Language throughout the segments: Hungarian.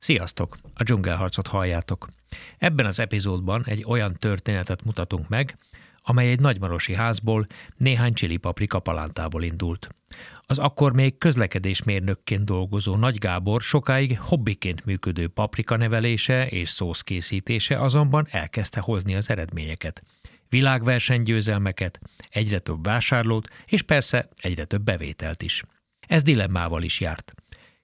Sziasztok! A dzsungelharcot halljátok. Ebben az epizódban egy olyan történetet mutatunk meg, amely egy nagymarosi házból, néhány csili paprika palántából indult. Az akkor még közlekedésmérnökként dolgozó Nagy Gábor sokáig hobbiként működő paprika nevelése és szósz készítése azonban elkezdte hozni az eredményeket. Világversenygyőzelmeket, egyre több vásárlót, és persze egyre több bevételt is. Ez dilemmával is járt.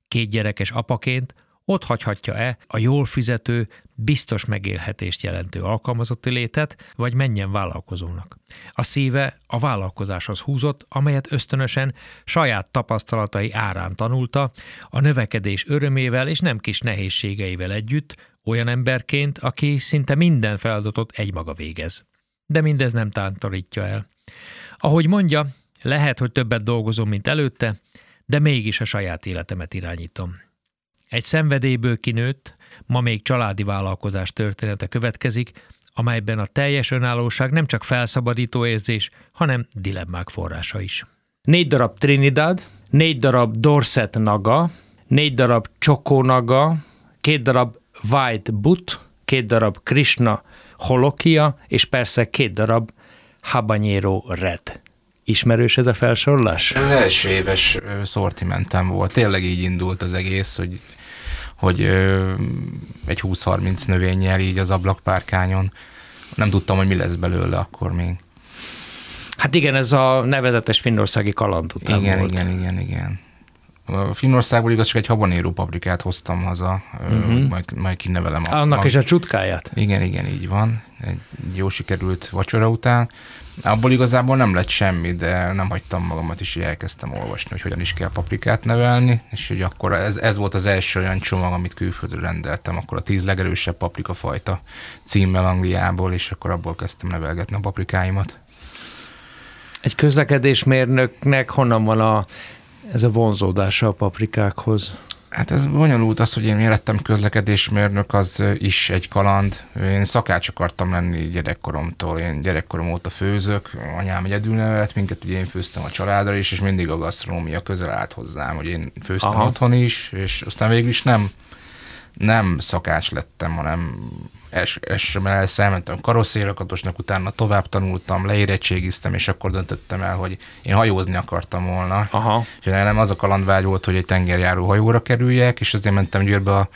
Két gyerekes apaként ott hagyhatja-e a jól fizető, biztos megélhetést jelentő alkalmazotti létet, vagy menjen vállalkozónak. A szíve a vállalkozáshoz húzott, amelyet ösztönösen saját tapasztalatai árán tanulta, a növekedés örömével és nem kis nehézségeivel együtt, olyan emberként, aki szinte minden feladatot egymaga végez. De mindez nem tántorítja el. Ahogy mondja, lehet, hogy többet dolgozom, mint előtte, de mégis a saját életemet irányítom. Egy szenvedélyből kinőtt, ma még családi vállalkozás története következik, amelyben a teljes önállóság nem csak felszabadító érzés, hanem dilemmák forrása is. Négy darab Trinidad, négy darab Dorset Naga, négy darab Choco Naga, két darab White But, két darab Krishna Holokia, és persze két darab Habanero Red. Ismerős ez a felsorolás? Az első éves szortimentem volt. Tényleg így indult az egész, hogy, hogy egy 20-30 növényel így az ablakpárkányon. Nem tudtam, hogy mi lesz belőle akkor még. Hát igen, ez a nevezetes finnországi kaland után igen, volt. Igen, igen, igen. A Finnországból igaz csak egy habanéró paprikát hoztam haza, uh-huh. majd, majd kinevelem. A, Annak a, is a csutkáját? Igen, igen, így van. Egy jó sikerült vacsora után. Abból igazából nem lett semmi, de nem hagytam magamat, és elkezdtem olvasni, hogy hogyan is kell paprikát nevelni, és hogy akkor ez, ez volt az első olyan csomag, amit külföldről rendeltem, akkor a tíz legerősebb paprikafajta címmel Angliából, és akkor abból kezdtem nevelgetni a paprikáimat. Egy közlekedésmérnöknek honnan van a, ez a vonzódása a paprikákhoz? Hát ez bonyolult az, hogy én lettem közlekedésmérnök, az is egy kaland. Én szakács akartam lenni gyerekkoromtól. Én gyerekkorom óta főzök, anyám egyedül nevelt minket, ugye én főztem a családra is, és mindig a gasztronómia közel állt hozzám, hogy én főztem Aha. otthon is, és aztán végül is nem, nem szakács lettem, hanem es, esem el, elmentem karosszélakatosnak, utána tovább tanultam, leérettségiztem, és akkor döntöttem el, hogy én hajózni akartam volna. Aha. És nem az a kalandvágy volt, hogy egy tengerjáró hajóra kerüljek, és azért mentem Győrbe a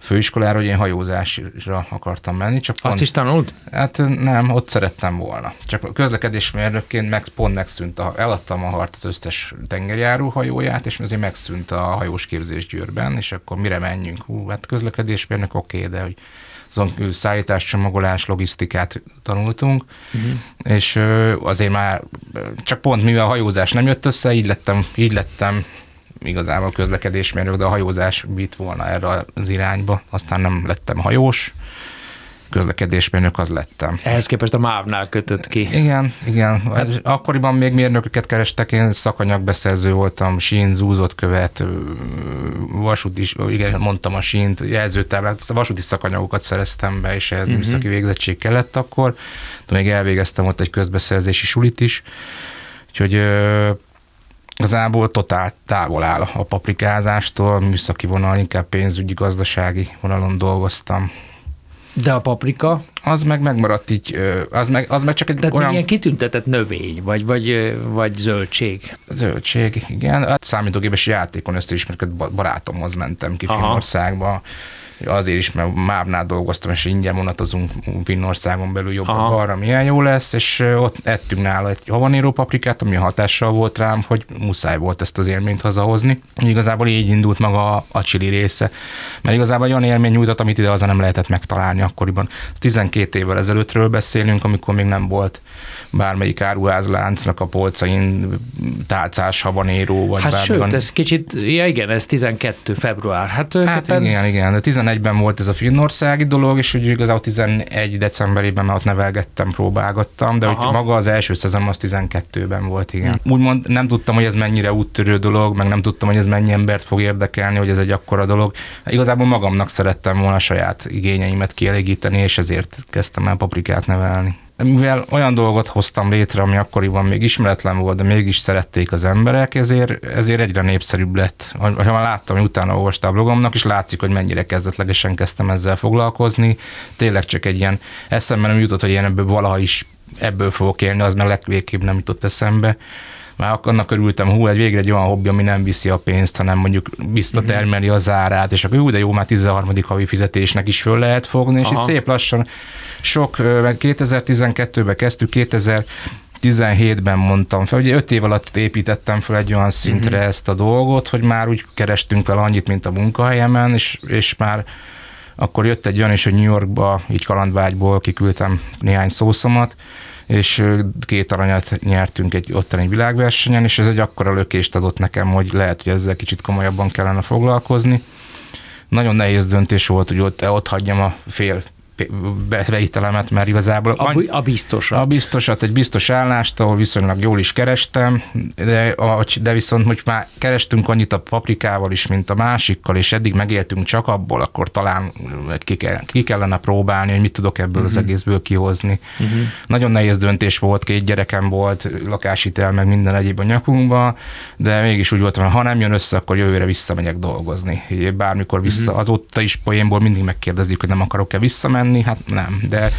főiskolára, hogy én hajózásra akartam menni. Csak Azt pont, is tanult? Hát nem, ott szerettem volna. Csak közlekedésmérnökként meg, pont megszűnt, a, eladtam a hart az összes tengerjáró hajóját, és azért megszűnt a hajós képzés Győrben, és akkor mire menjünk? Hú, hát közlekedésmérnök oké, okay, de hogy azon szállítás, csomagolás, logisztikát tanultunk, uh-huh. és azért már csak pont mivel a hajózás nem jött össze, így lettem, így lettem igazából közlekedésmérnök, de a hajózás vitt volna erre az irányba, aztán nem lettem hajós, közlekedésmérnök az lettem. Ehhez képest a MÁV-nál kötött ki. Igen, igen. Hát, Akkoriban még mérnököket kerestek, én szakanyagbeszerző voltam, sín, zúzott követ, vasút is, igen, mondtam a sínt, jelzőtáblát, vasúti szakanyagokat szereztem be, és ehhez uh-huh. műszaki végzettség kellett akkor, de még elvégeztem ott egy közbeszerzési sulit is, úgyhogy Igazából totál távol áll a paprikázástól, műszaki vonal, inkább pénzügyi, gazdasági vonalon dolgoztam. De a paprika? Az meg megmaradt így, az meg, az meg csak egy De olyan... ilyen kitüntetett növény, vagy, vagy, vagy zöldség? Zöldség, igen. A számítógépes játékon összeismerkedett barátomhoz mentem ki Finnországba azért is, mert Mávnál dolgoztam, és ingyen vonatozunk Finnországon belül jobbra-balra, milyen jó lesz, és ott ettünk nála egy havanéró paprikát, ami hatással volt rám, hogy muszáj volt ezt az élményt hazahozni. Igazából így indult maga a csili része, mert igazából olyan élmény nyújtott, amit ide az nem lehetett megtalálni akkoriban. 12 évvel ezelőttről beszélünk, amikor még nem volt bármelyik áruházláncnak a polcain tálcás habanéró, vagy Hát sőt, ez kicsit, ja igen, ez 12 február. Hát, hát igen, igen, de 11-ben volt ez a finnországi dolog, és úgy igazából 11 decemberében már ott nevelgettem, próbálgattam, de hogy maga az első szezon az 12-ben volt, igen. Hmm. Úgymond nem tudtam, hogy ez mennyire úttörő dolog, meg nem tudtam, hogy ez mennyi embert fog érdekelni, hogy ez egy akkora dolog. Igazából magamnak szerettem volna a saját igényeimet kielégíteni, és ezért kezdtem el paprikát nevelni. Mivel olyan dolgot hoztam létre, ami akkoriban még ismeretlen volt, de mégis szerették az emberek, ezért, ezért egyre népszerűbb lett. Ha már láttam, hogy utána olvastam a blogomnak, és látszik, hogy mennyire kezdetlegesen kezdtem ezzel foglalkozni. Tényleg csak egy ilyen eszembe nem jutott, hogy én ebből valaha is ebből fogok élni, az meg legvégképp nem jutott eszembe már annak örültem, hú, egy végre egy olyan hobbi, ami nem viszi a pénzt, hanem mondjuk visszatermeli a zárát, és akkor jó, de jó, már 13. havi fizetésnek is föl lehet fogni, és Aha. így szép lassan sok, 2012-ben kezdtük, 2000 17-ben mondtam fel, ugye 5 év alatt építettem fel egy olyan szintre uh-huh. ezt a dolgot, hogy már úgy kerestünk fel annyit, mint a munkahelyemen, és, és már akkor jött egy olyan is, hogy New Yorkba, így kalandvágyból kiküldtem néhány szószomat, és két aranyat nyertünk egy ottani világversenyen, és ez egy akkora lökést adott nekem, hogy lehet, hogy ezzel kicsit komolyabban kellene foglalkozni. Nagyon nehéz döntés volt, hogy ott, ott hagyjam a fél bevételemet, mert igazából... A, a biztosat. A biztosat, egy biztos állást, ahol viszonylag jól is kerestem, de, de viszont, hogy már kerestünk annyit a paprikával is, mint a másikkal, és eddig megéltünk csak abból, akkor talán ki, kell, ki kellene próbálni, hogy mit tudok ebből uh-huh. az mhm. egészből kihozni. Uh-huh. Nagyon nehéz döntés volt, két gyerekem volt, lakáshitel, meg minden egyéb a nyakunkba, de mégis úgy voltam, ha nem jön össze, akkor jövőre visszamegyek dolgozni. Bármikor vissza, uh-huh. azóta is poénból mindig megkérdezik, hogy nem akarok-e visszamenni, menni, hát nem, de,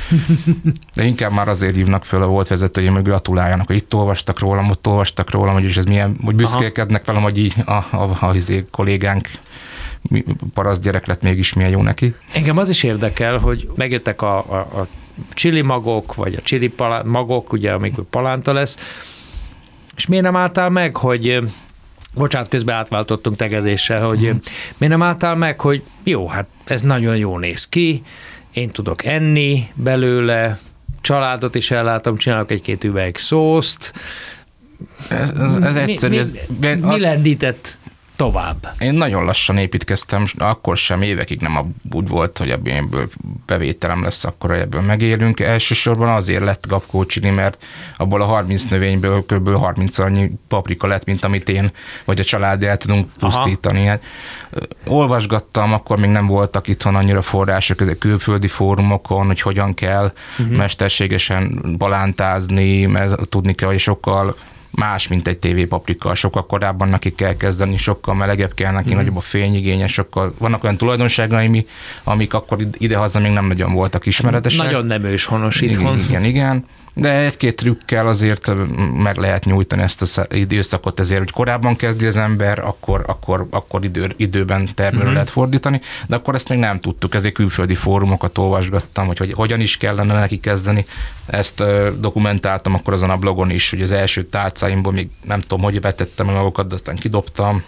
de inkább már azért hívnak föl a volt vezetőim, hogy gratuláljanak, hogy itt olvastak rólam, ott olvastak rólam, hogy ez milyen, hogy büszkélkednek velem, hogy így a, a, a, a izé kollégánk paraszt gyerek lett, mégis milyen jó neki. Engem az is érdekel, hogy megjöttek a, a, a csili magok, vagy a csili magok, ugye amikor palánta lesz, és miért nem álltál meg, hogy bocsánat, közben átváltottunk tegezéssel, hogy mm. miért nem álltál meg, hogy jó, hát ez nagyon jó néz ki, én tudok enni belőle, családot is ellátom, csinálok egy-két üveg szószt. Ez, ez, ez egyszerű. Mi, ez, mi, mi lendített tovább? Én nagyon lassan építkeztem, akkor sem évekig nem úgy volt, hogy ebből bevételem lesz, akkor ebből megélünk. Elsősorban azért lett gapkócsini, mert abból a 30 növényből kb. 30 annyi paprika lett, mint amit én vagy a család el tudunk pusztítani. Hát, olvasgattam, akkor még nem voltak itthon annyira források, ezek külföldi fórumokon, hogy hogyan kell uh-huh. mesterségesen balántázni, mert tudni kell, hogy sokkal más, mint egy TV paprika. Sokkal korábban neki kell kezdeni, sokkal melegebb kell neki, mm. nagyobb a fényigénye, sokkal vannak olyan tulajdonságai, amik akkor idehaza még nem nagyon voltak ismeretesek. Nagyon nem őshonos itthon. Igen, igen. igen de egy-két trükkel azért meg lehet nyújtani ezt az időszakot, ezért, hogy korábban kezdi az ember, akkor, akkor, akkor idő, időben termelő uh-huh. lehet fordítani, de akkor ezt még nem tudtuk, ezért külföldi fórumokat olvasgattam, hogy, hogy hogyan is kellene neki kezdeni. Ezt dokumentáltam akkor azon a blogon is, hogy az első tárcáimból még nem tudom, hogy vetettem meg magukat, de aztán kidobtam,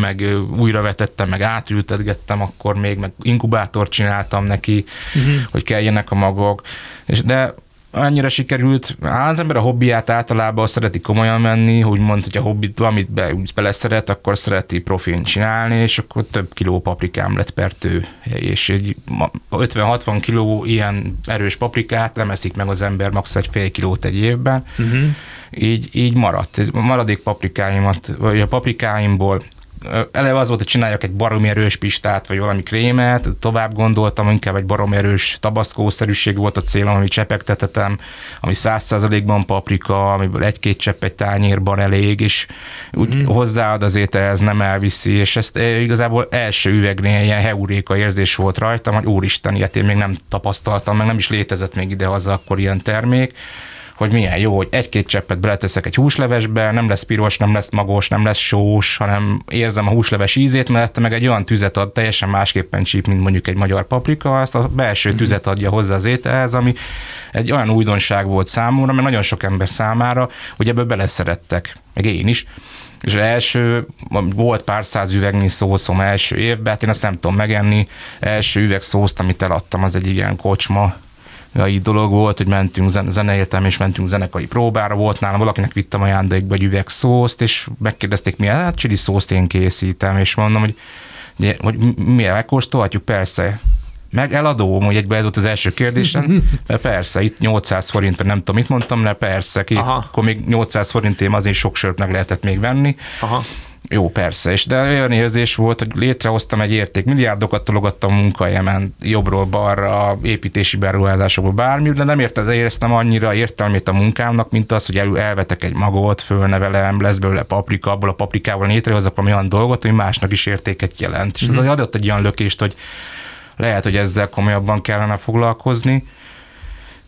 meg újra vetettem, meg átültetgettem, akkor még meg inkubátort csináltam neki, uh-huh. hogy keljenek a magok, és de annyira sikerült. Az ember a hobbiát általában szereti komolyan menni, hogy mond, hogy a hobbit valamit be, bele szeret, akkor szereti profin csinálni, és akkor több kiló paprikám lett per tő. És egy 50-60 kiló ilyen erős paprikát nem eszik meg az ember max. egy fél kilót egy évben. Uh-huh. Így, így maradt. Maradék paprikáimat, vagy a paprikáimból eleve az volt, hogy csináljak egy baromi erős pistát, vagy valami krémet, tovább gondoltam, inkább egy baromi erős tabaszkószerűség volt a célom, ami csepegtetetem, ami száz százalékban paprika, amiből egy-két csepp egy tányérban elég, és úgy mm. hozzáad az ételhez, nem elviszi, és ezt igazából első üvegnél ilyen heuréka érzés volt rajtam, hogy úristen, ilyet én még nem tapasztaltam, meg nem is létezett még ide haza akkor ilyen termék, hogy milyen jó, hogy egy-két cseppet beleteszek egy húslevesbe, nem lesz piros, nem lesz magos, nem lesz sós, hanem érzem a húsleves ízét, mert meg egy olyan tüzet ad, teljesen másképpen csíp, mint mondjuk egy magyar paprika, azt a belső mhm. tüzet adja hozzá az ételhez, ami egy olyan újdonság volt számomra, mert nagyon sok ember számára, hogy ebből beleszerettek, meg én is, és első, volt pár száz üvegnyi szószom első évben, hát én azt nem tudom megenni, első üveg szószt, amit eladtam, az egy ilyen kocsma dolog volt, hogy mentünk zeneértelmi, és mentünk zenekari próbára, volt nálam, valakinek vittem ajándékba egy üveg szószt, és megkérdezték, milyen, hát csili szószt én készítem, és mondom, hogy, hogy milyen megkóstolhatjuk, persze, meg eladó, hogy egyben ez volt az első kérdésem, mert persze, itt 800 forint, vagy nem tudom, mit mondtam, de persze, ki, akkor még 800 forintém azért sok sört meg lehetett még venni. Aha Jó, persze, és de olyan érzés volt, hogy létrehoztam egy érték, milliárdokat tologattam a munkahelyemen, jobbról balra, építési beruházásokból bármi, de nem érted, éreztem annyira értelmét a munkámnak, mint az, hogy elő elvetek egy magot, fölnevelem, lesz belőle paprika, abból a paprikával létrehozok valami olyan dolgot, hogy másnak is értéket jelent. És ez mm. adott egy olyan lökést, hogy lehet, hogy ezzel komolyabban kellene foglalkozni.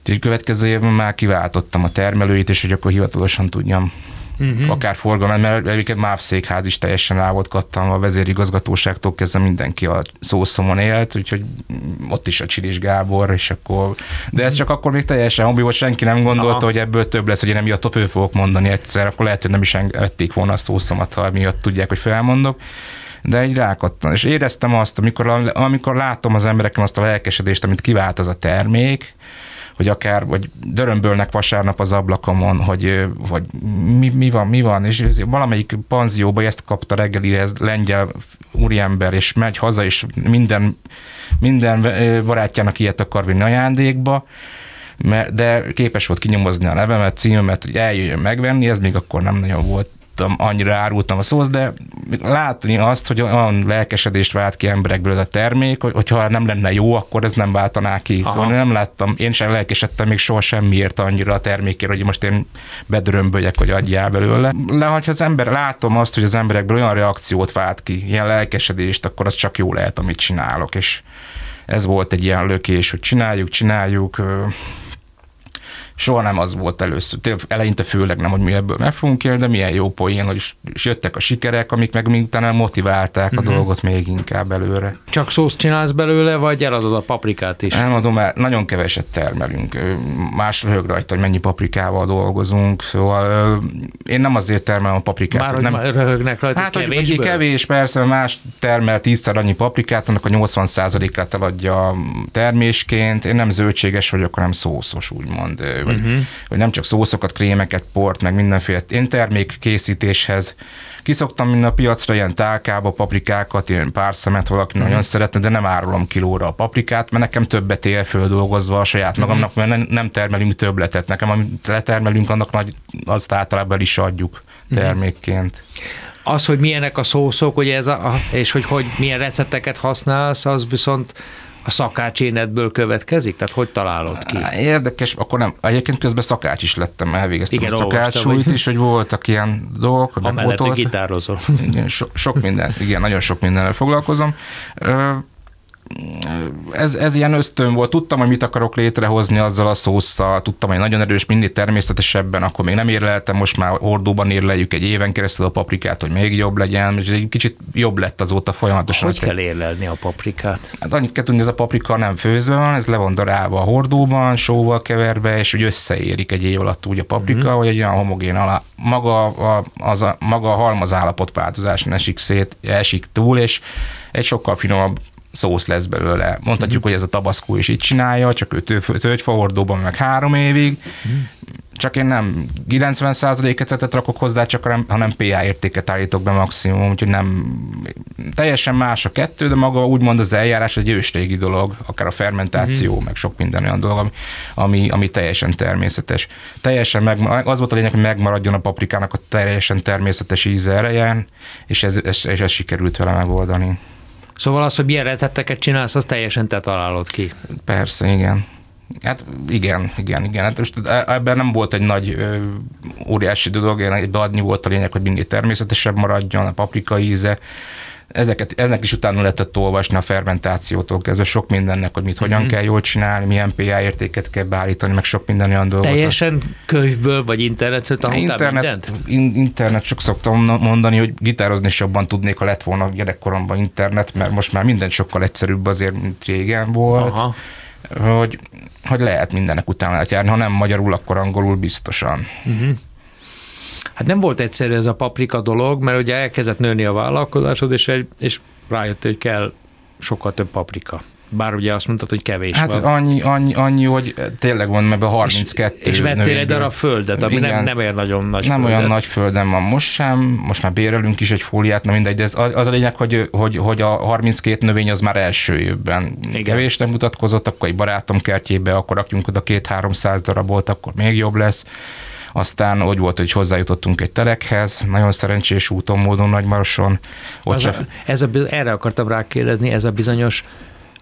Úgyhogy következő évben már kiváltottam a termelőit, és hogy akkor hivatalosan tudjam uh-huh. akár forgalmat, mert egyébként MÁV székház is teljesen rá volt kattam a vezérigazgatóságtól kezdve mindenki a szószomon élt, úgyhogy ott is a Csilis Gábor, és akkor, de ez csak akkor még teljesen hobbi volt, senki nem gondolta, Aha. hogy ebből több lesz, hogy én emiatt föl fogok mondani egyszer, akkor lehet, hogy nem is vették volna a szószomat, ha miatt tudják, hogy felmondok de egy rákattam. És éreztem azt, amikor, amikor látom az embereken azt a lelkesedést, amit kivált az a termék, hogy akár, vagy dörömbölnek vasárnap az ablakomon, hogy, hogy mi, mi, van, mi van, és valamelyik panzióba ezt kapta reggelihez lengyel úriember, és megy haza, és minden, minden barátjának ilyet akar vinni ajándékba, de képes volt kinyomozni a nevemet, címemet, hogy eljöjjön megvenni, ez még akkor nem nagyon volt árultam, annyira árultam a szósz, de látni azt, hogy olyan lelkesedést vált ki emberekből ez a termék, hogy, hogyha nem lenne jó, akkor ez nem váltaná ki. Aha. Szóval nem láttam, én sem lelkesedtem még soha semmiért annyira a termékért, hogy most én bedrömböljek, hogy adjál belőle. De ha az ember, látom azt, hogy az emberekből olyan reakciót vált ki, ilyen lelkesedést, akkor az csak jó lehet, amit csinálok, és ez volt egy ilyen lökés, hogy csináljuk, csináljuk, soha nem az volt először. Tényleg eleinte főleg nem, hogy mi ebből meg fogunk élni, de milyen jó poén, hogy és jöttek a sikerek, amik meg utána motiválták uh-huh. a mhm. dolgot még inkább előre. Csak szószt csinálsz belőle, vagy eladod a paprikát is? Nem adom el, nagyon keveset termelünk. Más röhög rajta, hogy mennyi paprikával dolgozunk, szóval én nem azért termelem a paprikát. Már nem, hogy röhögnek rajta hát, kevésből? Hogy kevés, persze, más termel tízszer annyi paprikát, annak a 80%-át eladja termésként. Én nem zöldséges vagyok, hanem szószos, úgymond vagy, uh-huh. vagy nem csak szószokat, krémeket, port, meg mindenféle. Én termék készítéshez kiszoktam minden a piacra ilyen tálkába paprikákat, ilyen pár szemet valaki uh-huh. nagyon szeretne, de nem árulom kilóra a paprikát, mert nekem többet ér földolgozva a saját uh-huh. magamnak, mert nem termelünk többletet. Nekem, amit letermelünk, annak nagy, azt általában is adjuk termékként. Az, hogy milyenek a szószok, hogy ez a, és hogy, hogy milyen recepteket használsz, az viszont a szakácsénetből következik? Tehát hogy találod ki? Érdekes, akkor nem. Egyébként közben szakács is lettem, elvégeztem Igen, a szakácsújt is, hogy voltak ilyen dolgok. Amellett, hogy gitározol. Igen, so, sok minden, igen, nagyon sok mindennel foglalkozom ez, ez ilyen ösztön volt, tudtam, hogy mit akarok létrehozni azzal a szószal, tudtam, hogy nagyon erős, mindig természetesebben, akkor még nem érleltem, most már hordóban érleljük egy éven keresztül a paprikát, hogy még jobb legyen, és egy kicsit jobb lett azóta folyamatosan. Hogy kell érlelni a paprikát? Hát annyit kell tudni, ez a paprika nem főzve van, ez le van darálva a hordóban, sóval keverve, és úgy összeérik egy év alatt úgy a paprika, mm-hmm. hogy egy olyan homogén alá, maga a, az a, maga a halmazállapot változáson esik szét, esik túl, és egy sokkal finomabb szósz lesz belőle. Mondhatjuk, mm. hogy ez a tabaszkó is így csinálja, csak ő tölgyfahordóban meg három évig, mm. csak én nem 90% ecetet rakok hozzá, csak hanem, hanem PA értéket állítok be maximum, úgyhogy nem teljesen más a kettő, de maga úgymond az eljárás egy ősrégi dolog, akár a fermentáció, mm. meg sok minden olyan dolog, ami, ami teljesen természetes. Teljesen meg, az volt a lényeg, hogy megmaradjon a paprikának a teljesen természetes íze erejen, és ez, ez, és ez sikerült vele megoldani. Szóval az, hogy milyen recepteket csinálsz, az teljesen te találod ki. Persze, igen. Hát igen, igen, igen. Hát most ebben nem volt egy nagy ö, óriási dolog, egy beadni volt a lényeg, hogy mindig természetesebb maradjon, a paprika íze, ezeket, ennek is utána lehetett olvasni a fermentációtól kezdve sok mindennek, hogy mit hogyan mm-hmm. kell jól csinálni, milyen PA értéket kell beállítani, meg sok minden olyan dolgot. Teljesen könyvből vagy internetre tanultál internet, in, internet, csak szoktam mondani, hogy gitározni is jobban tudnék, ha lett volna gyerekkoromban internet, mert most már minden sokkal egyszerűbb azért, mint régen volt. Aha. Hogy, hogy lehet mindennek utána lehet járni, ha nem magyarul, akkor angolul biztosan. Uh-huh. Hát nem volt egyszerű ez a paprika dolog, mert ugye elkezdett nőni a vállalkozásod, és, egy, és rájött, hogy kell sokkal több paprika. Bár ugye azt mondtad, hogy kevés hát van. annyi, annyi, annyi, hogy tényleg van ebben 32 És, és vettél egy darab földet, ami Igen, nem, nem olyan nagyon nagy Nem földet. olyan nagy földem van most sem, most már bérelünk is egy fóliát, na mindegy, de ez az a lényeg, hogy, hogy, hogy a 32 növény az már első évben Igen. kevésnek mutatkozott, akkor egy barátom kertjébe, akkor rakjunk oda két-háromszáz darabot, akkor még jobb lesz Aztán úgy volt, hogy hozzájutottunk egy telekhez, nagyon szerencsés úton, módon Nagymaroson. Ott a, ez a, erre akartam rákérdezni, ez a bizonyos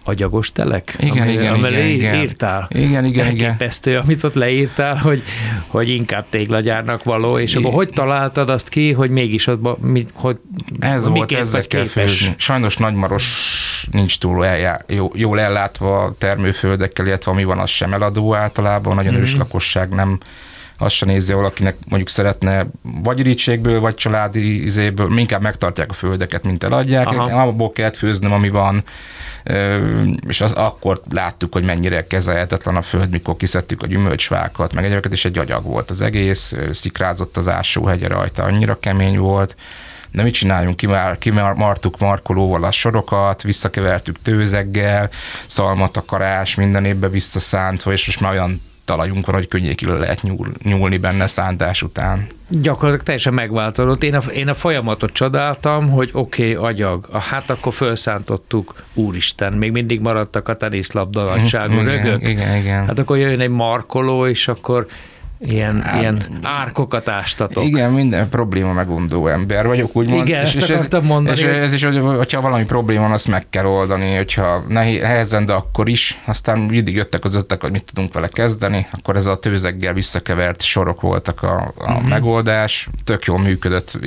agyagos telek? Igen, amely, igen, amely igen, írtál. Igen, igen, igen. Elképesztő, amit ott leírtál, hogy, hogy inkább téglagyárnak való, és akkor hogy találtad azt ki, hogy mégis ott, mi, hogy Ez volt, ezzel kell főzni. Sajnos Nagymaros nincs túl eljá, jó, jól ellátva a termőföldekkel, illetve ami van, az sem eladó általában, nagyon mm-hmm. őslakosság nem azt se nézi, valakinek mondjuk szeretne vagy irítségből, vagy családi izéből, inkább megtartják a földeket, mint eladják. Aha. Abból kell főznöm, ami van és az akkor láttuk, hogy mennyire kezelhetetlen a föld, mikor kiszedtük a gyümölcsfákat, meg egyébként is egy agyag volt az egész, szikrázott az ásóhegye rajta, annyira kemény volt, de mit csináljunk, kimár, kimartuk markolóval a sorokat, visszakevertük tőzeggel, szalmatakarás minden évben visszaszántva, és most már olyan talajunk van, hogy könnyékig lehet nyúl, nyúlni benne szántás után. Gyakorlatilag teljesen megváltozott. Én a, én a folyamatot csodáltam, hogy oké, okay, agyag, hát akkor felszántottuk, úristen, még mindig maradtak a teniszlabda nagyságú igen, rögök. Igen, igen. Hát akkor jön egy markoló, és akkor ilyen, hát, ilyen árkokat ástatok. Igen, minden probléma megundó ember vagyok, úgymond. Igen, és, ezt és akartam ez, mondani. És ez is, hogy, hogyha valami probléma van, azt meg kell oldani, hogyha nehezen, de akkor is. Aztán mindig jöttek az öttek, hogy mit tudunk vele kezdeni, akkor ez a tőzeggel visszakevert sorok voltak a, a uh-huh. megoldás. Tök jól működött,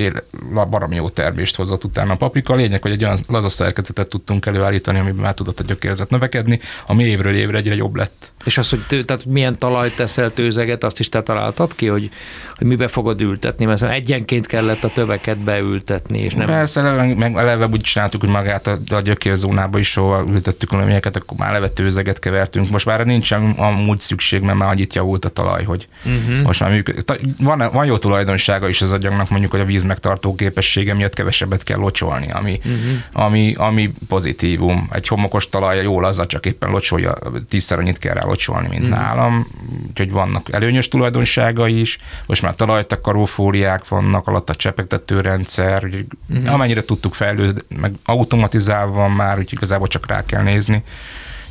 barom jó termést hozott utána a paprika. A lényeg, hogy egy olyan laza szerkezetet tudtunk előállítani, amiben már tudott a gyökérzet növekedni, ami évről évre egyre jobb lett. És az, hogy tehát milyen talajt teszel tőzeget, azt is te találtad ki, hogy, hogy mibe fogod ültetni, mert egyenként kellett a töveket beültetni. És nem... Persze, eleve, meg eleve úgy csináltuk, hogy magát a, a gyökérzónába is soha ültettük a növényeket, akkor már eleve tőzeget kevertünk. Most már nincsen amúgy szükség, mert már annyit javult a talaj, hogy uh-huh. most már működik. Van, van jó tulajdonsága is az agyagnak, mondjuk, hogy a víz megtartó képessége miatt kevesebbet kell locsolni, ami, uh-huh. ami, ami pozitívum. Egy homokos talaj jól az, csak éppen locsolja, tízszer annyit kell rá locsolni, mint uh-huh. nálam. Úgyhogy vannak előnyös tulajdonsága is. Most már talajtakaró fóliák vannak, alatt a csepegtető rendszer, úgyhogy uh-huh. amennyire tudtuk fejlődni, meg automatizálva van már, úgyhogy igazából csak rá kell nézni,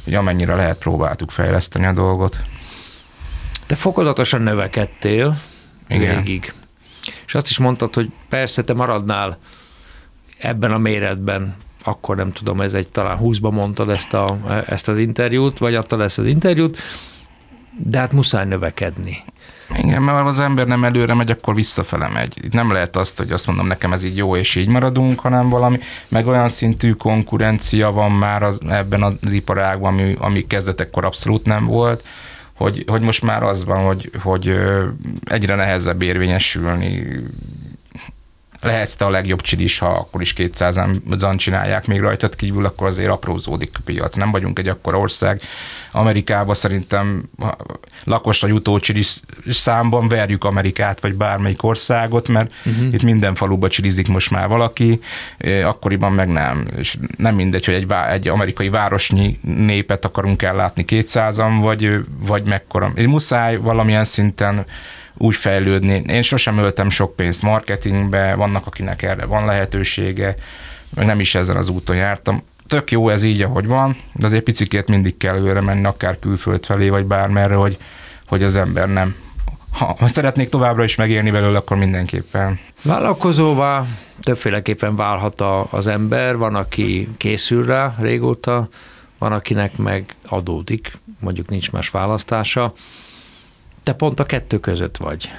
hogy amennyire lehet próbáltuk fejleszteni a dolgot. Te fokozatosan növekedtél Igen. végig. És azt is mondtad, hogy persze te maradnál ebben a méretben, akkor nem tudom, ez egy talán 20-ban mondtad ezt, a, ezt az interjút, vagy adtad ezt az interjút, de hát muszáj növekedni. Igen, mert az ember nem előre megy, akkor visszafele megy. Itt nem lehet azt, hogy azt mondom, nekem ez így jó, és így maradunk, hanem valami, meg olyan szintű konkurencia van már az, ebben az iparágban, ami, ami kezdetekkor abszolút nem volt, hogy, hogy most már az van, hogy, hogy egyre nehezebb érvényesülni, lehetsz te a legjobb csilis, ha akkor is 200-an csinálják még rajtad kívül, akkor azért aprózódik a piac. Nem vagyunk egy akkora ország. Amerikában szerintem lakosra jutó csilis számban verjük Amerikát, vagy bármelyik országot, mert uh-huh. itt minden faluba csilizik most már valaki, akkoriban meg nem. És nem mindegy, hogy egy, egy amerikai városnyi népet akarunk ellátni 200-an, vagy, vagy mekkora. Muszáj valamilyen szinten úgy fejlődni. Én sosem öltem sok pénzt marketingbe, vannak, akinek erre van lehetősége, meg nem is ezen az úton jártam. Tök jó ez így, ahogy van, de azért picikét mindig kell őre menni, akár külföld felé, vagy bármerre, hogy, hogy az ember nem. Ha szeretnék továbbra is megélni belőle, akkor mindenképpen. Vállalkozóvá többféleképpen válhat a, az ember, van, aki készül rá régóta, van, akinek meg adódik, mondjuk nincs más választása. Te pont a kettő között vagy.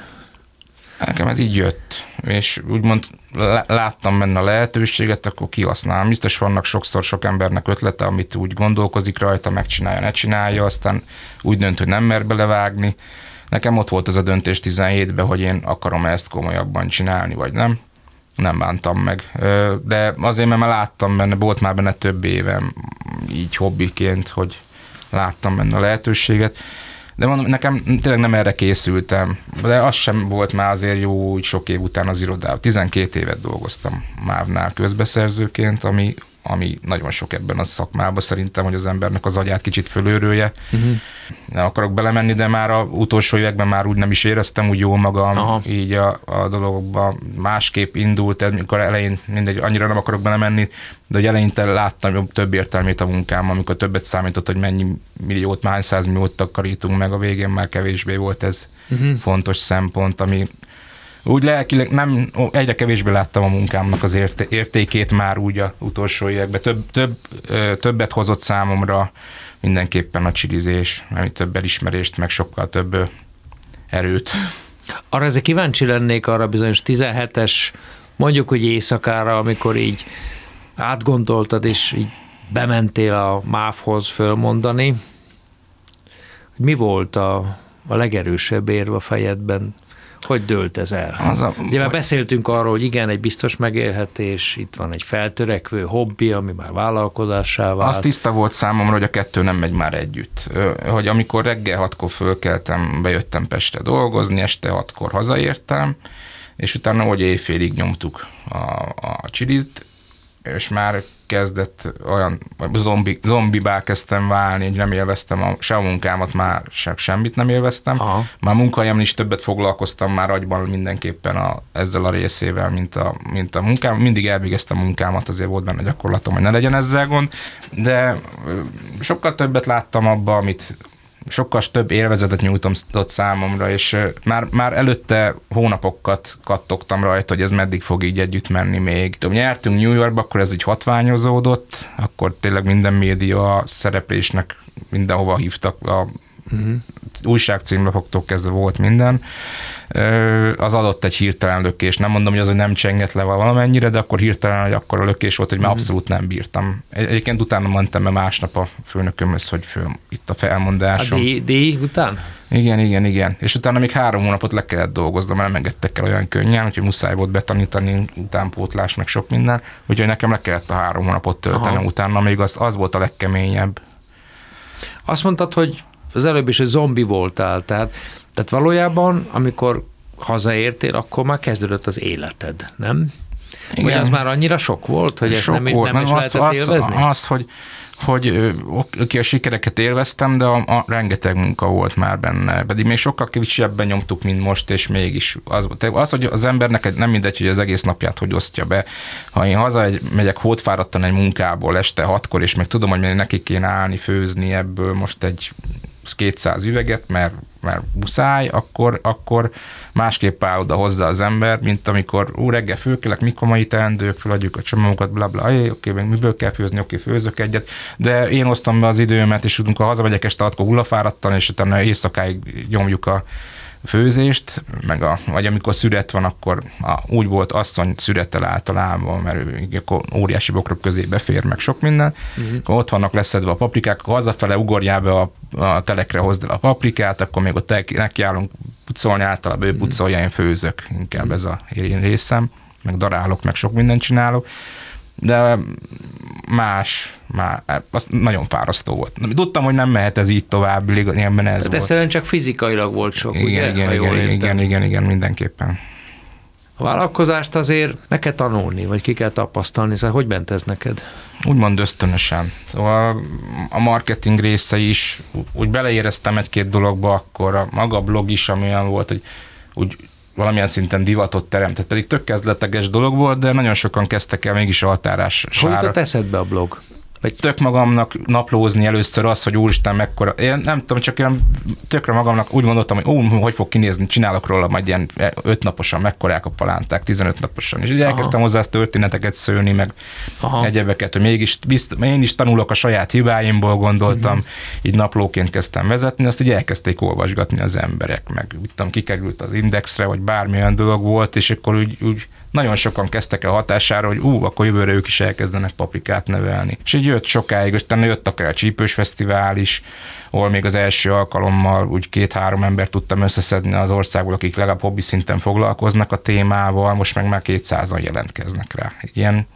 Nekem ez így jött, és úgymond láttam benne a lehetőséget, akkor kihasználom. Biztos vannak sokszor sok embernek ötlete, amit úgy gondolkozik rajta, megcsinálja, ne csinálja, aztán úgy dönt, hogy nem mer belevágni. Nekem ott volt ez a döntés 17-ben, hogy én akarom ezt komolyabban csinálni, vagy nem. Nem bántam meg. De azért, mert már láttam benne, volt már benne több évem így hobbiként, hogy láttam benne a lehetőséget de mondom, nekem tényleg nem erre készültem, de az sem volt már azért jó úgy sok év után az irodában. 12 évet dolgoztam Mávnál közbeszerzőként, ami ami nagyon sok ebben a szakmában szerintem, hogy az embernek az agyát kicsit fölőrülje. Uh-huh. Nem akarok belemenni, de már a utolsó években már úgy nem is éreztem úgy jó magam, Aha. így a, a dologba másképp indult, amikor elején mindegy, annyira nem akarok belemenni, de hogy eleinte láttam több értelmét a munkám, amikor többet számított, hogy mennyi milliót, hány százmilliót takarítunk meg, a végén már kevésbé volt ez uh-huh. fontos szempont, ami úgy lelkileg nem, egyre kevésbé láttam a munkámnak az érté, értékét már úgy a utolsó években. Több, több, többet hozott számomra mindenképpen a csigizés, ami több elismerést, meg sokkal több erőt. Arra ezek kíváncsi lennék arra bizonyos 17-es, mondjuk, hogy éjszakára, amikor így átgondoltad, és így bementél a MÁV-hoz fölmondani, hogy mi volt a, a legerősebb érv a fejedben? Hogy dőlt ez el? Az a, Ugye már beszéltünk arról, hogy igen, egy biztos megélhetés, itt van egy feltörekvő hobbi, ami már vállalkozássá vált. Az tiszta volt számomra, hogy a kettő nem megy már együtt. Hogy amikor reggel hatkor fölkeltem, bejöttem Pestre dolgozni, este hatkor hazaértem, és utána, hogy éjfélig nyomtuk a, a csilit, és már kezdett olyan zombi, zombibá kezdtem válni, hogy nem élveztem a, se a munkámat, már se, semmit nem élveztem. Aha. Már munkahelyemen is többet foglalkoztam már agyban mindenképpen a, ezzel a részével, mint a, mint a munkám. Mindig elvégeztem a munkámat, azért volt benne gyakorlatom, hogy ne legyen ezzel gond, de sokkal többet láttam abba, amit sokkal több élvezetet nyújtott számomra, és már, már előtte hónapokat kattogtam rajta, hogy ez meddig fog így együtt menni még. Tudom, nyertünk New Yorkba, akkor ez így hatványozódott, akkor tényleg minden média szereplésnek mindenhova hívtak a uh-huh. újságcímlapoktól kezdve volt minden, az adott egy hirtelen lökés. Nem mondom, hogy az, hogy nem csengett le valamennyire, de akkor hirtelen, hogy akkor a lökés volt, hogy már uh-huh. abszolút nem bírtam. Egyébként utána mondtam be másnap a főnökömhöz, hogy fő, itt a felmondásom. A díj után? Igen, igen, igen. És utána még három hónapot le kellett dolgoznom, mert nem engedtek el olyan könnyen, úgyhogy muszáj volt betanítani, utánpótlás, meg sok minden. Úgyhogy nekem le kellett a három hónapot töltenem Aha. utána, még az, az volt a legkeményebb. Azt mondtad, hogy az előbb is egy zombi voltál, tehát, tehát valójában, amikor hazaértél, akkor már kezdődött az életed, nem? Igen. Vagy az már annyira sok volt, hogy sok ezt nem, volt. nem is az, lehetett az, élvezni? Az, hogy, hogy oké, a sikereket élveztem, de a, a, rengeteg munka volt már benne, pedig még sokkal kevésbé nyomtuk, mint most, és mégis az, az, hogy az embernek nem mindegy, hogy az egész napját hogy osztja be. Ha én haza egy, megyek hótfáradtan egy munkából este hatkor, és még tudom, hogy neki kéne állni, főzni ebből most egy 200 üveget, mert, mert muszáj, akkor, akkor másképp áll oda hozzá az ember, mint amikor ú, reggel főkelek, mikor mai teendők, feladjuk a csomagokat, bla bla, oké, okay, meg miből kell főzni, oké, főzök egyet, de én osztom be az időmet, és amikor hazamegyek este, akkor hullafáradtan, és utána éjszakáig nyomjuk a, főzést, meg a, vagy amikor szüret van, akkor a, úgy volt asszony szürettel általában, mert ő akkor óriási bokrok közé befér, meg sok minden. Uh-huh. Akkor ott vannak leszedve a paprikák, akkor hazafele ugorjál be a, a telekre, hozd el a paprikát, akkor még ott nekiállunk pucolni, általában ő mhm. pucolja, én főzök, inkább uh-huh. ez a én részem, meg darálok, meg sok mindent csinálok de más, már, az nagyon fárasztó volt. Tudtam, hogy nem mehet ez így tovább, ilyenben ez Tehát egyszerűen csak fizikailag volt sok, igen, ugye? Igen, igen, igen, igen, igen, igen, mindenképpen. A vállalkozást azért meg kell tanulni, vagy ki kell tapasztalni, szóval hogy ment ez neked? Úgymond ösztönösen. Szóval a marketing része is, úgy beleéreztem egy-két dologba, akkor a maga blog is, ami olyan volt, hogy úgy valamilyen szinten divatot teremtett, pedig tök kezdleteges dolog volt, de nagyon sokan kezdtek el mégis altárás. Hogy jutott eszedbe a blog? Vagy tök magamnak naplózni először az, hogy úristen mekkora, én nem tudom, csak ilyen tökre magamnak úgy gondoltam, hogy ó, hogy fog kinézni, csinálok róla majd ilyen öt naposan, mekkorák a palánták, 15 naposan. És így elkezdtem hozzá történeteket szőni, meg Aha. egyebeket, hogy mégis bizt, én is tanulok a saját hibáimból, gondoltam, uh-huh. így naplóként kezdtem vezetni, azt így elkezdték olvasgatni az emberek, meg tudom, kikerült az indexre, vagy bármilyen dolog volt, és akkor úgy, úgy nagyon sokan kezdtek el hatására, hogy ú, akkor jövőre ők is elkezdenek paprikát nevelni. És így jött sokáig, utána jött akár a Csípős Fesztivál is, ahol még az első alkalommal úgy két-három ember tudtam összeszedni az országból, akik legalább hobbi szinten foglalkoznak a témával, most meg már 200-an jelentkeznek rá. Ilyen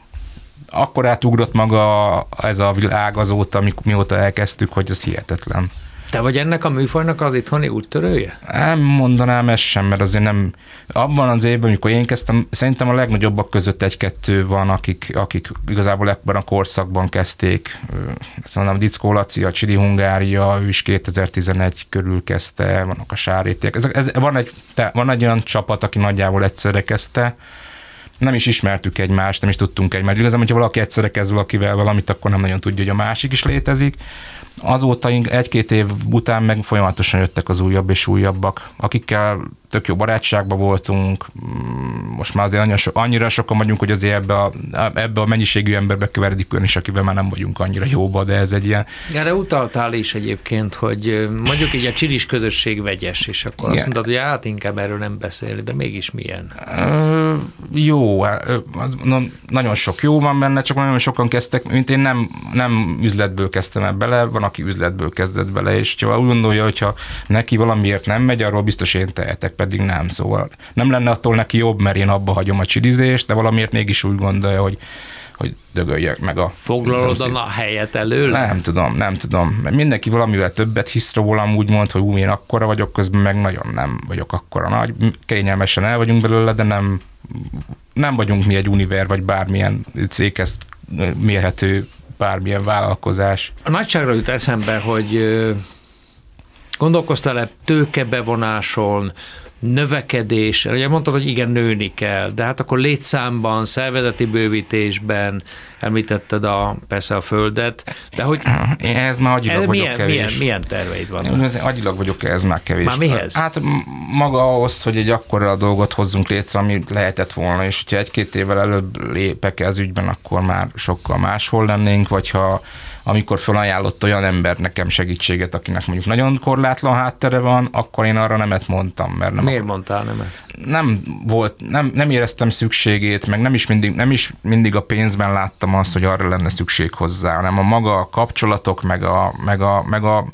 akkor átugrott maga ez a világ azóta, mióta elkezdtük, hogy ez hihetetlen. Te vagy ennek a műfajnak az itthoni úttörője? Nem mondanám ezt sem, mert azért nem, abban az évben, amikor én kezdtem, szerintem a legnagyobbak között egy-kettő van, akik, akik igazából ebben a korszakban kezdték. A Dickó Laci, a Csidi Hungária, ő is 2011 körül kezdte, vannak a sárétiek. Ez, ez, van, egy, te, van egy olyan csapat, aki nagyjából egyszerre kezdte, nem is ismertük egymást, nem is tudtunk egymást. Igazából, hogyha valaki egyszerre kezd valakivel valamit, akkor nem nagyon tudja, hogy a másik is létezik. Azóta egy-két év után meg folyamatosan jöttek az újabb és újabbak, akikkel tök jó barátságban voltunk, mm, most már azért annyira, so, annyira sokan vagyunk, hogy azért ebbe a, ebbe a mennyiségű emberbe keveredik ön is, akivel már nem vagyunk annyira jóba, de ez egy ilyen... Erre utaltál is egyébként, hogy mondjuk így a csilis közösség vegyes, és akkor Igen. azt mondtad, hogy hát inkább erről nem beszélni, de mégis milyen? Ö, jó, az, na, nagyon sok jó van benne, csak nagyon sokan kezdtek, mint én nem, nem üzletből kezdtem ebbe bele, van, aki üzletből kezdett bele, és ha úgy gondolja, hogyha neki valamiért nem megy, arról biztos én tehetek pedig nem. Szóval nem lenne attól neki jobb, mert én abba hagyom a csilizést, de valamiért mégis úgy gondolja, hogy hogy dögöljek meg a... Foglalod a helyet elől? Nem tudom, nem tudom. Mert mindenki valamivel többet hisz rólam, úgy mond, hogy ú, én akkora vagyok, közben meg nagyon nem vagyok akkora nagy. Kényelmesen el vagyunk belőle, de nem, nem vagyunk mi egy univer, vagy bármilyen céghez mérhető bármilyen vállalkozás. A nagyságra jut eszembe, hogy gondolkoztál-e tőkebevonáson, növekedés, ugye mondtad, hogy igen, nőni kell, de hát akkor létszámban, szervezeti bővítésben, említetted a, persze a földet, de hogy... Én ez már agyilag ez vagyok milyen, kevés. Milyen, milyen terveid vannak? Ez agyilag vagyok ez már kevés. Már mihez? Hát maga ahhoz, hogy egy akkora dolgot hozzunk létre, ami lehetett volna, és hogyha egy-két évvel előbb lépek ez ügyben, akkor már sokkal máshol lennénk, vagy ha amikor felajánlott olyan ember nekem segítséget, akinek mondjuk nagyon korlátlan háttere van, akkor én arra nemet mondtam. Mert nem Miért akar... mondtál nemet? Nem volt, nem, nem éreztem szükségét, meg nem is, mindig, nem is mindig a pénzben láttam azt, hogy arra lenne szükség hozzá, hanem a maga a kapcsolatok, meg a, meg a, meg a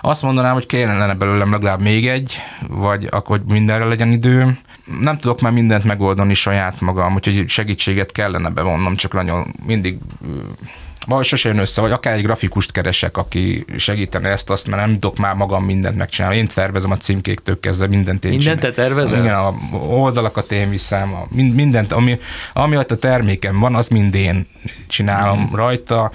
azt mondanám, hogy kellene belőlem legalább még egy, vagy akkor mindenre legyen idő. Nem tudok már mindent megoldani saját magam, úgyhogy segítséget kellene bevonnom, csak nagyon mindig vagy sose jön össze, vagy akár egy grafikust keresek, aki segítene ezt, azt, mert nem tudok már magam mindent megcsinálni. Én tervezem a címkéktől kezdve mindent én Mindent te tervezel? Igen, a oldalakat én viszem, a, mindent, ami, ami a termékem van, az mind én csinálom mm. rajta.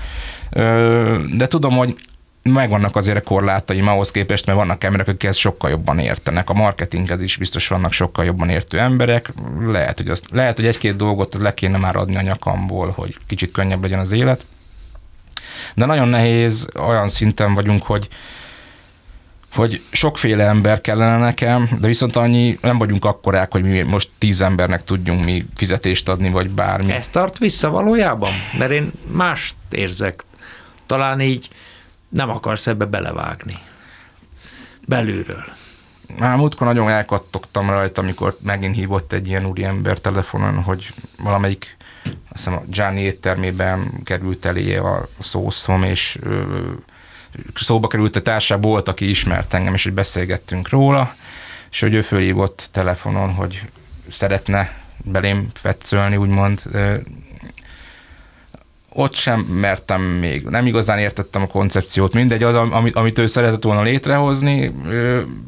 De tudom, hogy megvannak azért a korlátaim ahhoz képest, mert vannak emberek, akik ezt sokkal jobban értenek. A marketinghez is biztos vannak sokkal jobban értő emberek. Lehet, hogy, azt, lehet, hogy egy-két dolgot le kéne már adni a nyakamból, hogy kicsit könnyebb legyen az élet de nagyon nehéz, olyan szinten vagyunk, hogy hogy sokféle ember kellene nekem, de viszont annyi nem vagyunk akkorák, hogy mi most tíz embernek tudjunk mi fizetést adni, vagy bármi. Ez tart vissza valójában? Mert én mást érzek. Talán így nem akarsz ebbe belevágni. Belülről. Már múltkor nagyon elkattogtam rajta, amikor megint hívott egy ilyen úriember telefonon, hogy valamelyik azt hiszem a Gianni éttermében került elé a szószom, és szóba került a társaság, volt, aki ismert engem, és hogy beszélgettünk róla, és hogy ő fölhívott telefonon, hogy szeretne belém fetszölni, úgymond ott sem mertem még, nem igazán értettem a koncepciót, mindegy, az, amit, amit ő szeretett volna létrehozni,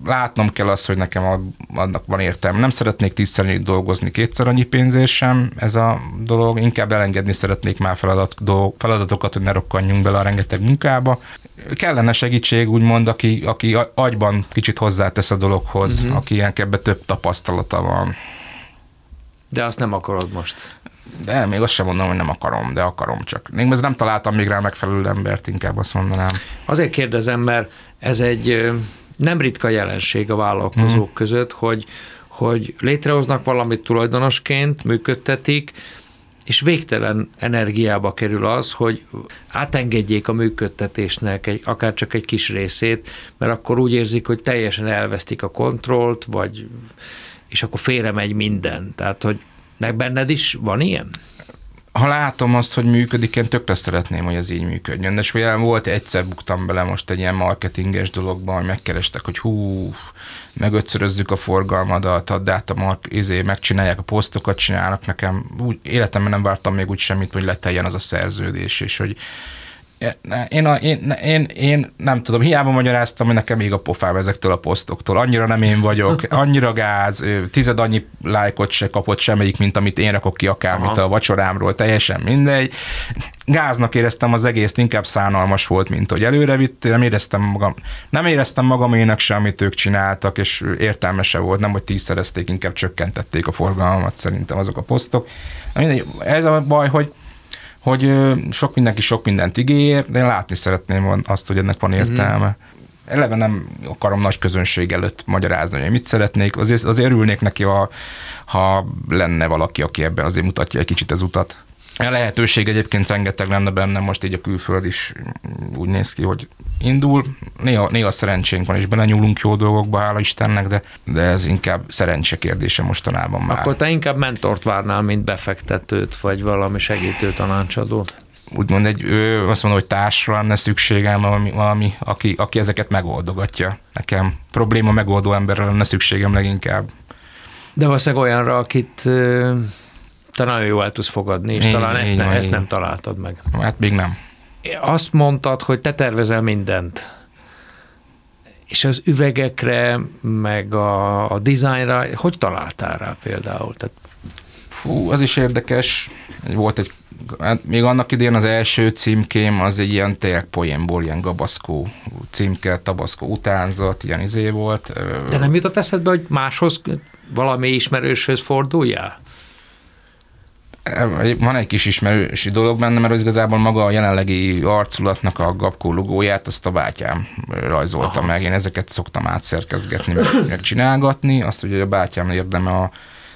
látnom kell azt, hogy nekem annak van értelme. Nem szeretnék tízszer dolgozni kétszer annyi pénzért sem ez a dolog, inkább elengedni szeretnék már feladat, dolg, feladatokat, hogy ne rokkanjunk bele a rengeteg munkába. Kellene segítség, úgymond, aki, aki agyban kicsit hozzátesz a dologhoz, uh-huh. aki ilyen ebbe több tapasztalata van. De azt nem akarod most. De még azt sem mondom, hogy nem akarom, de akarom csak. Még ez nem találtam még rá megfelelő embert, inkább azt mondanám. Azért kérdezem, mert ez egy nem ritka jelenség a vállalkozók hmm. között, hogy, hogy létrehoznak valamit tulajdonosként, működtetik, és végtelen energiába kerül az, hogy átengedjék a működtetésnek egy, akár csak egy kis részét, mert akkor úgy érzik, hogy teljesen elvesztik a kontrollt, vagy és akkor félre megy minden. Tehát, hogy meg benned is van ilyen? ha látom azt, hogy működik, én tökre szeretném, hogy ez így működjön. De és volt, egyszer buktam bele most egy ilyen marketinges dologban, hogy megkerestek, hogy hú, megötszörözzük a forgalmadat, add át a mark, izé, megcsinálják a posztokat, csinálnak nekem. Úgy, életemben nem vártam még úgy semmit, hogy leteljen az a szerződés, és hogy én, a, én, én, én nem tudom, hiába magyaráztam, hogy nekem még a pofám ezektől a posztoktól. Annyira nem én vagyok, annyira gáz, tized annyi lájkot se kapott semmelyik, mint amit én rakok ki akármit Aha. a vacsorámról, teljesen mindegy. Gáznak éreztem az egészt, inkább szánalmas volt, mint hogy előre vitt, nem éreztem magam, nem éreztem magamének se, amit ők csináltak, és értelmese volt, nem hogy tízszerezték, inkább csökkentették a forgalmat szerintem azok a posztok. Ez a baj, hogy hogy sok mindenki sok mindent ígér, de én látni szeretném azt, hogy ennek van mhm. értelme. Mm-hmm. Eleve nem akarom nagy közönség előtt magyarázni, hogy mit szeretnék, azért, azért örülnék neki, ha, ha lenne valaki, aki ebben azért mutatja egy kicsit az utat. A lehetőség egyébként rengeteg lenne benne, most így a külföld is úgy néz ki, hogy indul. Néha, néha szerencsénk van, és belenyúlunk jó dolgokba, hála Istennek, de, de ez inkább szerencse kérdése mostanában már. Akkor te inkább mentort várnál, mint befektetőt, vagy valami segítő tanácsadót? úgymond egy, ő azt mondom, hogy társra lenne szükségem, valami, valami aki, aki ezeket megoldogatja. Nekem probléma megoldó emberre lenne szükségem leginkább. De valószínűleg olyanra, akit nagyon jól el tudsz fogadni, és én, talán ezt, ne, ezt nem találtad meg. Hát még nem. Azt mondtad, hogy te tervezel mindent. És az üvegekre, meg a, a dizájnra, hogy találtál rá például? Tehát... Fú, az is érdekes. Volt egy, hát még annak idén az első címkém az egy ilyen tényleg poénból, ilyen gabaszkó címke, tabaszkó utánzat, ilyen izé volt. De nem jutott eszedbe, hogy máshoz, valami ismerőshöz forduljál? Van egy kis ismerősi dolog benne, mert az igazából maga a jelenlegi arculatnak a Gapkó logóját, azt a bátyám rajzolta Aha. meg. Én ezeket szoktam átszerkezgetni, meg csinálgatni. Azt, hogy a bátyám érdeme a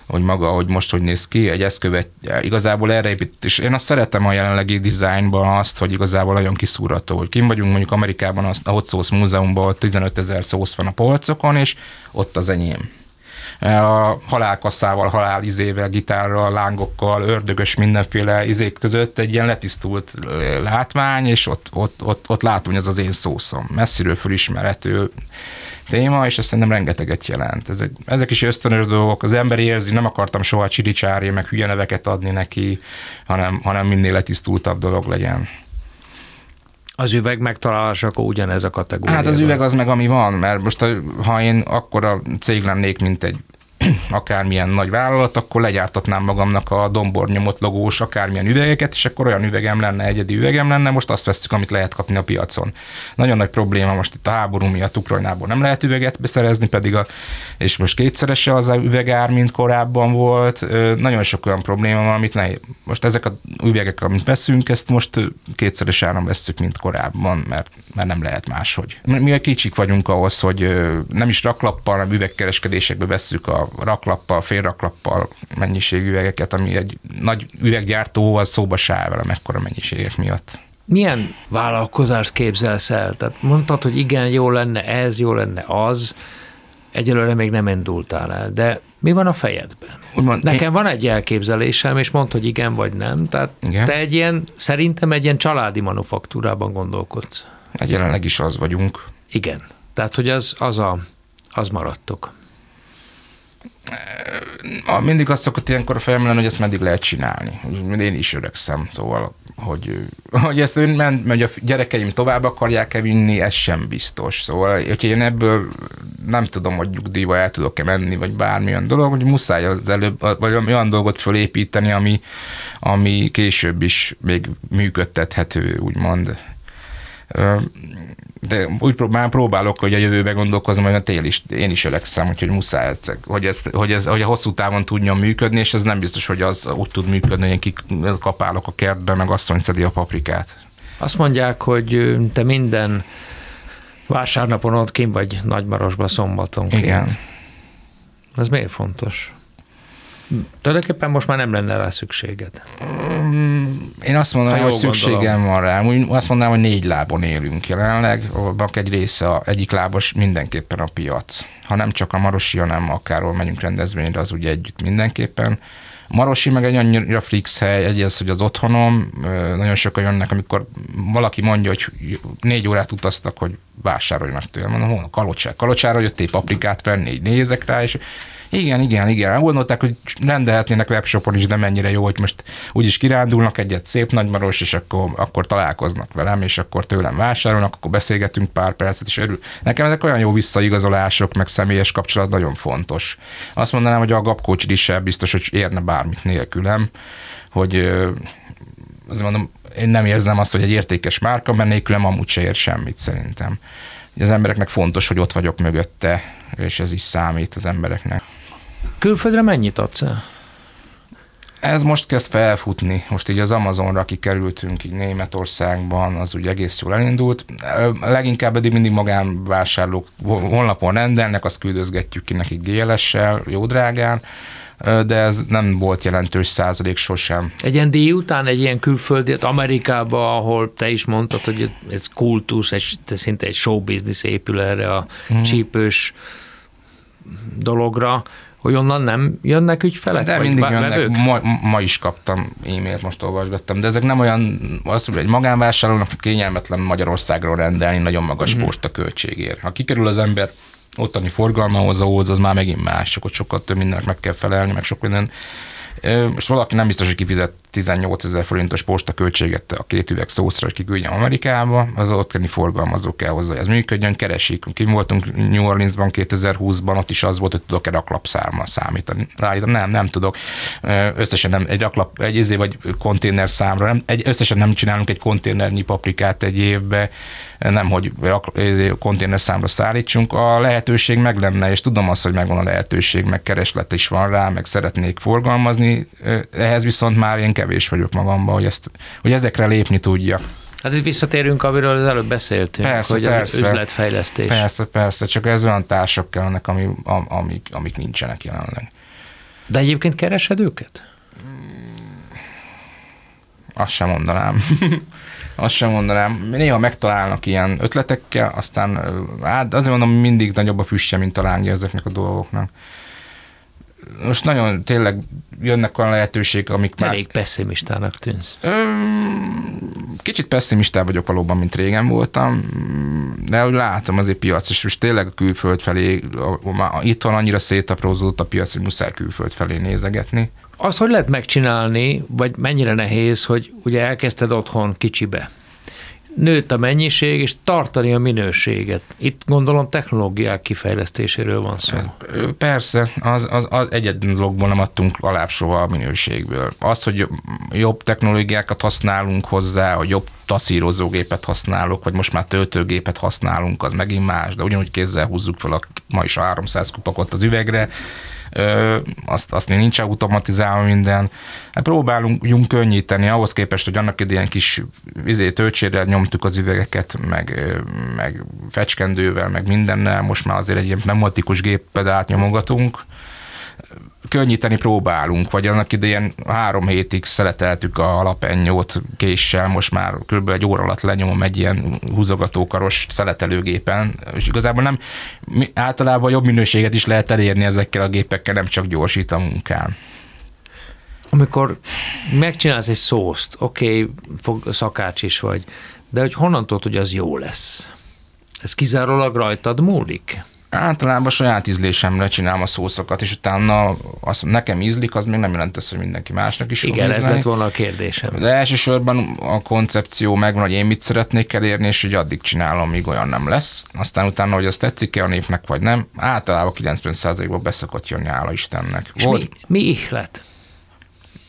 hogy maga, hogy most hogy néz ki, egy eszkövet igazából erre épít, és én azt szeretem a jelenlegi dizájnban azt, hogy igazából nagyon kiszúrható, hogy kim vagyunk mondjuk Amerikában a Hot Sauce Múzeumban, 15 ezer szósz van a polcokon, és ott az enyém a halálkasszával, halálizével, gitárral, lángokkal, ördögös mindenféle izék között egy ilyen letisztult látvány, és ott, ott, ott, ott látom, hogy ez az én szószom. Messziről fölismerhető téma, és ezt szerintem rengeteget jelent. Ez egy, ezek is ösztönös dolgok, az ember érzi, nem akartam soha csiricsári, meg hülye neveket adni neki, hanem, hanem minél letisztultabb dolog legyen. Az üveg megtalálása, akkor ugyanez a kategória. Hát az üveg az meg, ami van, mert most ha én akkora cég lennék, mint egy akármilyen nagy vállalat, akkor legyártatnám magamnak a dombornyomott logós akármilyen üvegeket, és akkor olyan üvegem lenne, egyedi üvegem lenne, most azt veszük, amit lehet kapni a piacon. Nagyon nagy probléma most itt a háború miatt Ukrajnából nem lehet üveget beszerezni, pedig a, és most kétszerese az a üvegár, mint korábban volt. Nagyon sok olyan probléma van, amit ne, most ezek a üvegek, amit veszünk, ezt most kétszeres áram veszük, mint korábban, mert, mert nem lehet máshogy. Mi a kicsik vagyunk ahhoz, hogy nem is raklappal, hanem üvegkereskedésekbe vesszük a raklappal, félraklappal mennyiségű üvegeket, ami egy nagy üveggyártó az szóba se áll vele mekkora mennyiségek miatt. Milyen vállalkozást képzelsz el? Tehát mondtad, hogy igen, jó lenne ez, jó lenne az, egyelőre még nem indultál el, de mi van a fejedben? Úgymond, Nekem én... van egy elképzelésem, és mondd, hogy igen vagy nem. Tehát igen. te egy ilyen, szerintem egy ilyen családi manufaktúrában gondolkodsz. Egy jelenleg is az vagyunk. Igen. Tehát, hogy az, az, a, az maradtok mindig azt szokott ilyenkor a fejem hogy ezt meddig lehet csinálni. Én is öregszem, szóval, hogy, hogy ezt ment, hogy a gyerekeim tovább akarják-e vinni, ez sem biztos. Szóval, hogyha én ebből nem tudom, hogy nyugdíjba el tudok-e menni, vagy bármilyen dolog, hogy muszáj az előbb, vagy olyan dolgot fölépíteni, ami, ami később is még működtethető, úgymond de úgy próbál, próbálok, hogy a jövőbe gondolkozom, hogy a tél is, én is öregszem, úgyhogy muszáj, hogy ez, hogy ez hogy a hosszú távon tudjon működni, és ez nem biztos, hogy az úgy tud működni, hogy én kikapálok a kertbe, meg asszony szedi a paprikát. Azt mondják, hogy te minden vásárnapon ott kim vagy Nagymarosba szombaton. Igen. Ez miért fontos? Tulajdonképpen most már nem lenne rá szükséged. Én azt mondanám, hogy szükségem gondolom. van rá. Úgy azt mondanám, hogy négy lábon élünk jelenleg. A egy része, a egyik lábos mindenképpen a piac. Ha nem csak a Marosi, hanem akárhol megyünk rendezvényre, az ugye együtt mindenképpen. Marosi meg egy annyira fix hely, egy az, hogy az otthonom, nagyon sokan jönnek, amikor valaki mondja, hogy négy órát utaztak, hogy vásároljanak tőlem. Mondom, hol a kalocsár? Kalocsára jöttél paprikát venni, így nézek rá, és Igen, igen, igen. Gondolták, hogy rendelhetnének webshopon is, de mennyire jó, hogy most úgyis kirándulnak egyet szép nagymaros, és akkor, akkor találkoznak velem, és akkor tőlem vásárolnak, akkor beszélgetünk pár percet, és örül. Nekem ezek olyan jó visszaigazolások, meg személyes kapcsolat nagyon fontos. Azt mondanám, hogy a gapkócsid is biztos, hogy érne bármit nélkülem, hogy azt mondom, én nem érzem azt, hogy egy értékes márka, mert nélkülem amúgy se ér semmit szerintem. Az embereknek fontos, hogy ott vagyok mögötte, és ez is számít az embereknek. Külföldre mennyit adsz el? Ez most kezd felfutni. Most így az Amazonra kikerültünk így Németországban, az úgy egész jól elindult. Leginkább eddig mindig magánvásárlók honlapon rendelnek, azt küldözgetjük ki nekik GLS-sel, jó drágán de ez nem volt jelentős százalék sosem. Egy ilyen díj után, egy ilyen külföldi, Amerikába, ahol te is mondtad, hogy ez kultusz, egy, szinte egy show business épül erre a hmm. csípős dologra, hogy onnan nem jönnek ügyfelek? De mindig jönnek. Ma, ma, is kaptam e-mailt, most olvasgattam, de ezek nem olyan, az, hogy egy magánvásárlónak kényelmetlen Magyarországról rendelni nagyon magas mm-hmm. postaköltségért. Ha kikerül az ember ottani forgalmahoz, ahhoz az már megint más, akkor sokkal több mindennek meg kell felelni, meg sok minden. Most valaki nem biztos, hogy kifizet 18 ezer forintos postaköltséget a két üveg szószra, hogy kiküldjem Amerikába, az ott kenni forgalmazó kell hozzá, hogy ez működjön, keresik. Kim voltunk New Orleansban 2020-ban, ott is az volt, hogy tudok-e raklapszármal számítani. Ráállítom, nem, nem tudok. Összesen nem, egy raklap, egy izé vagy konténer számra, nem, egy, összesen nem csinálunk egy konténernyi paprikát egy évbe, nem, hogy izé, konténer számra szállítsunk. A lehetőség meg lenne, és tudom azt, hogy megvan a lehetőség, meg kereslet is van rá, meg szeretnék forgalmazni, ehhez viszont már én kevés vagyok magamban, hogy, ezt, hogy ezekre lépni tudja. Hát itt visszatérünk, amiről az előbb beszéltünk, persze, hogy persze, az üzletfejlesztés. Persze, persze, csak ez olyan társak kellene, ami, amik, amik nincsenek jelenleg. De egyébként keresed őket? Azt sem mondanám. Azt sem mondanám. Néha megtalálnak ilyen ötletekkel, aztán hát azért mondom, mindig nagyobb a füstje, mint a ezeknek a dolgoknak most nagyon tényleg jönnek olyan lehetőségek, amik már... Elég pessimistának tűnsz. Kicsit pessimistá vagyok valóban, mint régen voltam, de úgy látom azért piac, és most tényleg a külföld felé, itthon annyira szétaprózódott a piac, hogy muszáj külföld felé nézegetni. Azt hogy lehet megcsinálni, vagy mennyire nehéz, hogy ugye elkezdted otthon kicsibe, nőtt a mennyiség, és tartani a minőséget. Itt gondolom technológiák kifejlesztéséről van szó. Persze, az, az, az egyetlen dologból nem adtunk alább soha a minőségből. Az, hogy jobb technológiákat használunk hozzá, hogy jobb taszírozógépet használok, vagy most már töltőgépet használunk, az megint más, de ugyanúgy kézzel húzzuk fel a, ma is a 300 kupakot az üvegre, azt, azt nincs automatizálva minden. Hát próbálunk könnyíteni ahhoz képest, hogy annak idején kis vizé töltsérrel nyomtuk az üvegeket, meg, meg fecskendővel, meg mindennel, most már azért egy ilyen pneumatikus géppedált nyomogatunk, könnyíteni próbálunk, vagy annak idején három hétig szeleteltük a alapennyót késsel, most már kb. egy óra alatt lenyomom egy ilyen húzogatókaros szeletelőgépen, és igazából nem, általában jobb minőséget is lehet elérni ezekkel a gépekkel, nem csak gyorsít a munkán. Amikor megcsinálsz egy szószt, oké, okay, szakács is vagy, de hogy honnan tudod, hogy az jó lesz? Ez kizárólag rajtad múlik? Általában saját ízlésemre csinálom a szószokat, és utána azt nekem ízlik, az még nem jelent ezt, hogy mindenki másnak is Igen, ez lett volna a kérdésem. De elsősorban a koncepció megvan, hogy én mit szeretnék elérni, és hogy addig csinálom, míg olyan nem lesz. Aztán utána, hogy az tetszik-e a népnek, vagy nem, általában 90%-ban beszokott jönni, hála Istennek. És Volt, mi, mi ihlet?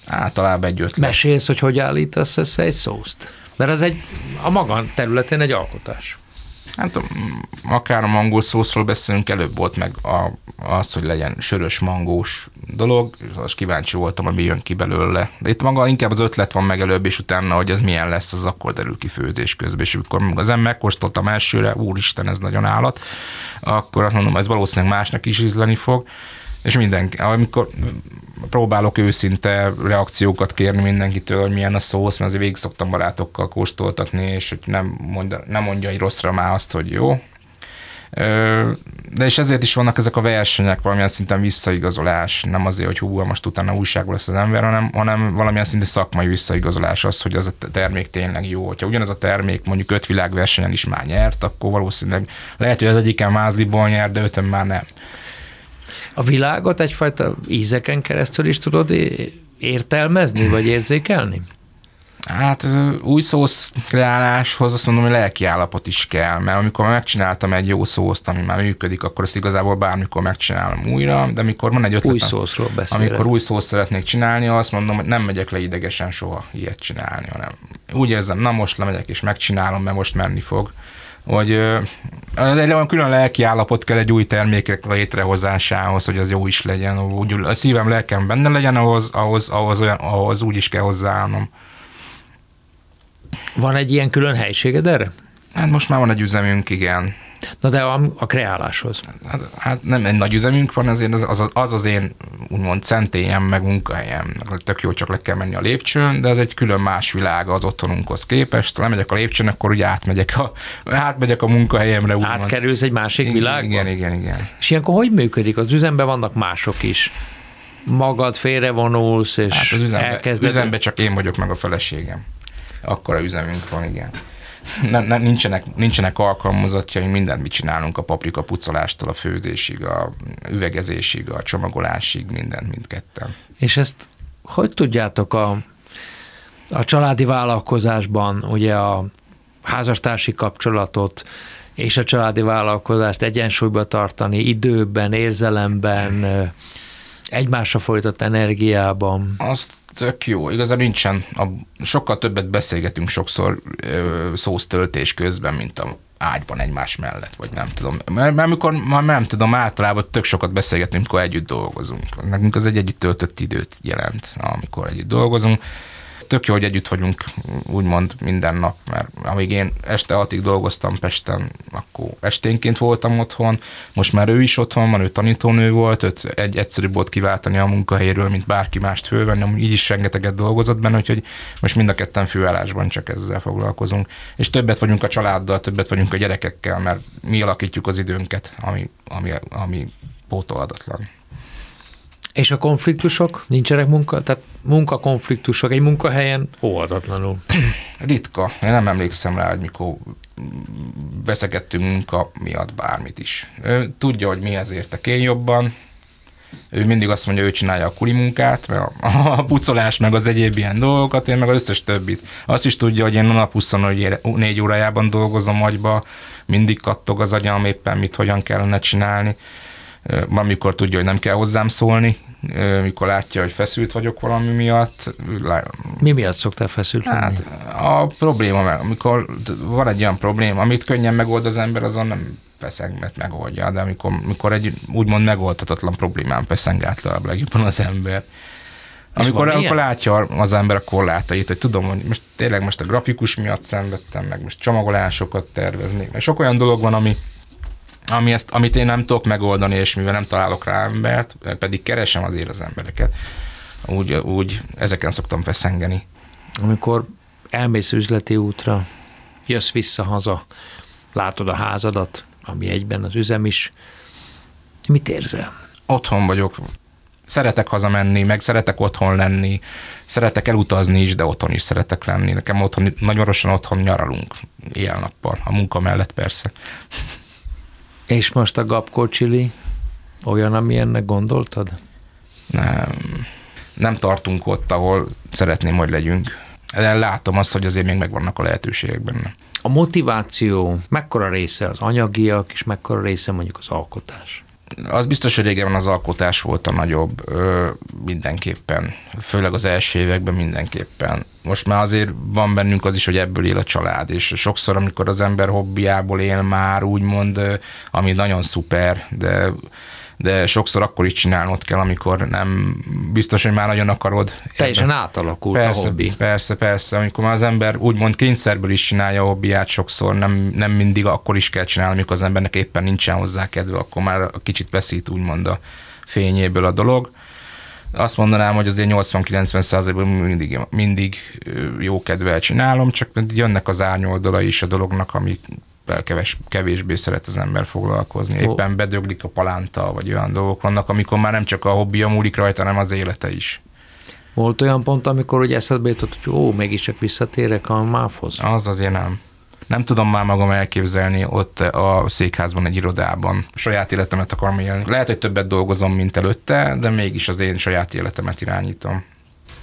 Általában egy ötlet. Mesélsz, hogy hogy állítasz össze egy szószt? Mert ez egy, a maga területén egy alkotás. Hát akár a mangó szószról beszélünk, előbb volt meg a, az, hogy legyen sörös mangós dolog, az kíváncsi voltam, hogy mi jön ki belőle. De itt maga inkább az ötlet van meg előbb, és utána, hogy ez milyen lesz, az akkor derül ki főzés közben. És amikor az ember megkóstoltam elsőre, úristen, ez nagyon állat, akkor azt mondom, ez valószínűleg másnak is ízleni fog és mindenki, amikor próbálok őszinte reakciókat kérni mindenkitől, hogy milyen a szósz, mert azért végig szoktam barátokkal kóstoltatni, és hogy nem mondja, nem mondja egy rosszra már azt, hogy jó. De és ezért is vannak ezek a versenyek, valamilyen szinten visszaigazolás, nem azért, hogy hú, most utána újságból lesz az ember, hanem, hanem valamilyen szinten szakmai visszaigazolás az, hogy az a termék tényleg jó. Ha ugyanaz a termék mondjuk öt világversenyen is már nyert, akkor valószínűleg lehet, hogy az egyiken mázliból nyert, de öten már nem. A világot egyfajta ízeken keresztül is tudod értelmezni, vagy érzékelni? Hát új szósz kreáláshoz azt mondom, hogy lelki állapot is kell, mert amikor megcsináltam egy jó szószt, ami már működik, akkor ezt igazából bármikor megcsinálom újra, de amikor van egy ötlet, új szószról beszélek. amikor új szószt szeretnék csinálni, azt mondom, hogy nem megyek le idegesen soha ilyet csinálni, hanem úgy érzem, na most lemegyek és megcsinálom, mert most menni fog hogy egy olyan külön lelki állapot kell egy új termékek létrehozásához, hogy az jó is legyen, úgy a szívem, lelkem benne legyen, ahhoz, ahhoz, ahhoz, olyan, ahhoz úgy is kell hozzáállnom. Van egy ilyen külön helységed erre? Hát most már van egy üzemünk, igen. Na de a, a kreáláshoz? Hát, hát nem egy nagy üzemünk van, azért az az, az, az én úgymond szentélyem, meg munkahelyem. Tök jó, csak le kell menni a lépcsőn, de ez egy külön más világ az otthonunkhoz képest. Ha lemegyek a lépcsőn, akkor ugye átmegyek a, átmegyek a munkahelyemre. Úgymond. Átkerülsz egy másik világba? Igen, igen, igen. És ilyenkor hogy működik? Az üzemben vannak mások is magad félrevonulsz, és hát az üzembe, elkezded... üzembe csak én vagyok meg a feleségem. Akkor a üzemünk van, igen ne, ne, nincsenek, nincsenek alkalmazottjai, mindent mit csinálunk a paprika pucolástól, a főzésig, a üvegezésig, a csomagolásig, mindent mindketten. És ezt hogy tudjátok a, a családi vállalkozásban, ugye a házastársi kapcsolatot és a családi vállalkozást egyensúlyba tartani időben, érzelemben, egymásra folytott energiában? Azt tök jó. Igazán nincsen, a, sokkal többet beszélgetünk sokszor ö, szósztöltés közben, mint a ágyban egymás mellett, vagy nem tudom. Mert, mert amikor, már nem tudom, általában tök sokat beszélgetünk, amikor együtt dolgozunk. Nekünk az egy együtt töltött időt jelent, amikor együtt dolgozunk tök jó, hogy együtt vagyunk úgymond minden nap, mert amíg én este hatig dolgoztam Pesten, akkor esténként voltam otthon, most már ő is otthon van, ő tanítónő volt, őt egy egyszerűbb volt kiváltani a munkahelyéről, mint bárki mást fölvenni, így is rengeteget dolgozott benne, úgyhogy most mind a ketten főállásban csak ezzel foglalkozunk. És többet vagyunk a családdal, többet vagyunk a gyerekekkel, mert mi alakítjuk az időnket, ami, ami, ami pótolhatatlan. És a konfliktusok? Nincsenek munka? Tehát munkakonfliktusok egy munkahelyen óhatatlanul. Ritka. Én nem emlékszem rá, hogy mikor veszekedtünk munka miatt bármit is. Ő tudja, hogy mi ezért értek én jobban. Ő mindig azt mondja, hogy ő csinálja a kuli munkát, mert a, pucolás, meg az egyéb ilyen dolgokat, én meg az összes többit. Azt is tudja, hogy én a nap 24 órájában dolgozom agyba, mindig kattog az agyam éppen mit, hogyan kellene csinálni van, mikor tudja, hogy nem kell hozzám szólni, mikor látja, hogy feszült vagyok valami miatt. Mi miatt szoktál feszült Hát a probléma, amikor van egy olyan probléma, amit könnyen megold az ember, azon nem feszeng, mert megoldja, de amikor, amikor egy úgymond megoldhatatlan problémán feszeng általában legjobban az ember. Amikor, amikor látja az ember a korlátait, hogy tudom, hogy most tényleg most a grafikus miatt szenvedtem, meg most csomagolásokat tervezni. Mert sok olyan dolog van, ami, ami ezt, amit én nem tudok megoldani, és mivel nem találok rá embert, pedig keresem azért az embereket, úgy, úgy ezeken szoktam feszengeni. Amikor elmész üzleti útra, jössz vissza haza, látod a házadat, ami egyben az üzem is, mit érzel? Otthon vagyok. Szeretek hazamenni, meg szeretek otthon lenni, szeretek elutazni is, de otthon is szeretek lenni. Nekem otthon, nagyon rosszan otthon nyaralunk, éjjel-nappal, a munka mellett persze. És most a Gapko Chili olyan, ami ennek gondoltad? Nem. Nem tartunk ott, ahol szeretném, hogy legyünk. De látom azt, hogy azért még megvannak a lehetőségek benne. A motiváció mekkora része az anyagiak, és mekkora része mondjuk az alkotás? Az biztos, hogy régen az alkotás volt a nagyobb, ö, mindenképpen. Főleg az első években mindenképpen. Most már azért van bennünk az is, hogy ebből él a család, és sokszor, amikor az ember hobbiából él már, úgymond, ami nagyon szuper, de de sokszor akkor is csinálnod kell, amikor nem biztos, hogy már nagyon akarod. Teljesen átalakult persze, a hobbi. Persze, persze. Amikor már az ember úgymond kényszerből is csinálja a hobbiát sokszor, nem, nem mindig akkor is kell csinálni, amikor az embernek éppen nincsen hozzá kedve, akkor már kicsit veszít úgymond a fényéből a dolog. Azt mondanám, hogy azért 80-90 százalékban mindig, mindig jó kedvel csinálom, csak jönnek az árnyoldala is a dolognak, ami keves, kevésbé szeret az ember foglalkozni. Éppen bedöglik a palánta, vagy olyan dolgok vannak, amikor már nem csak a hobbija múlik rajta, hanem az élete is. Volt olyan pont, amikor hogy eszedbe jutott, hogy ó, mégiscsak visszatérek a máfhoz? Az azért nem. nem tudom már magam elképzelni ott a székházban, egy irodában. Saját életemet akarom élni. Lehet, hogy többet dolgozom, mint előtte, de mégis az én saját életemet irányítom.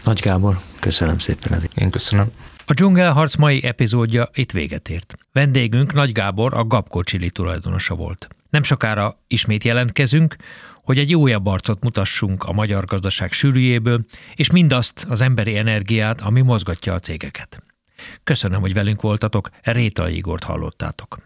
Nagy Gábor, köszönöm szépen ezeket. Én köszönöm. A dzsungelharc mai epizódja itt véget ért. Vendégünk Nagy Gábor, a Gabko Csili tulajdonosa volt. Nem sokára ismét jelentkezünk, hogy egy újabb arcot mutassunk a magyar gazdaság sűrűjéből, és mindazt az emberi energiát, ami mozgatja a cégeket. Köszönöm, hogy velünk voltatok, Réta Igort hallottátok.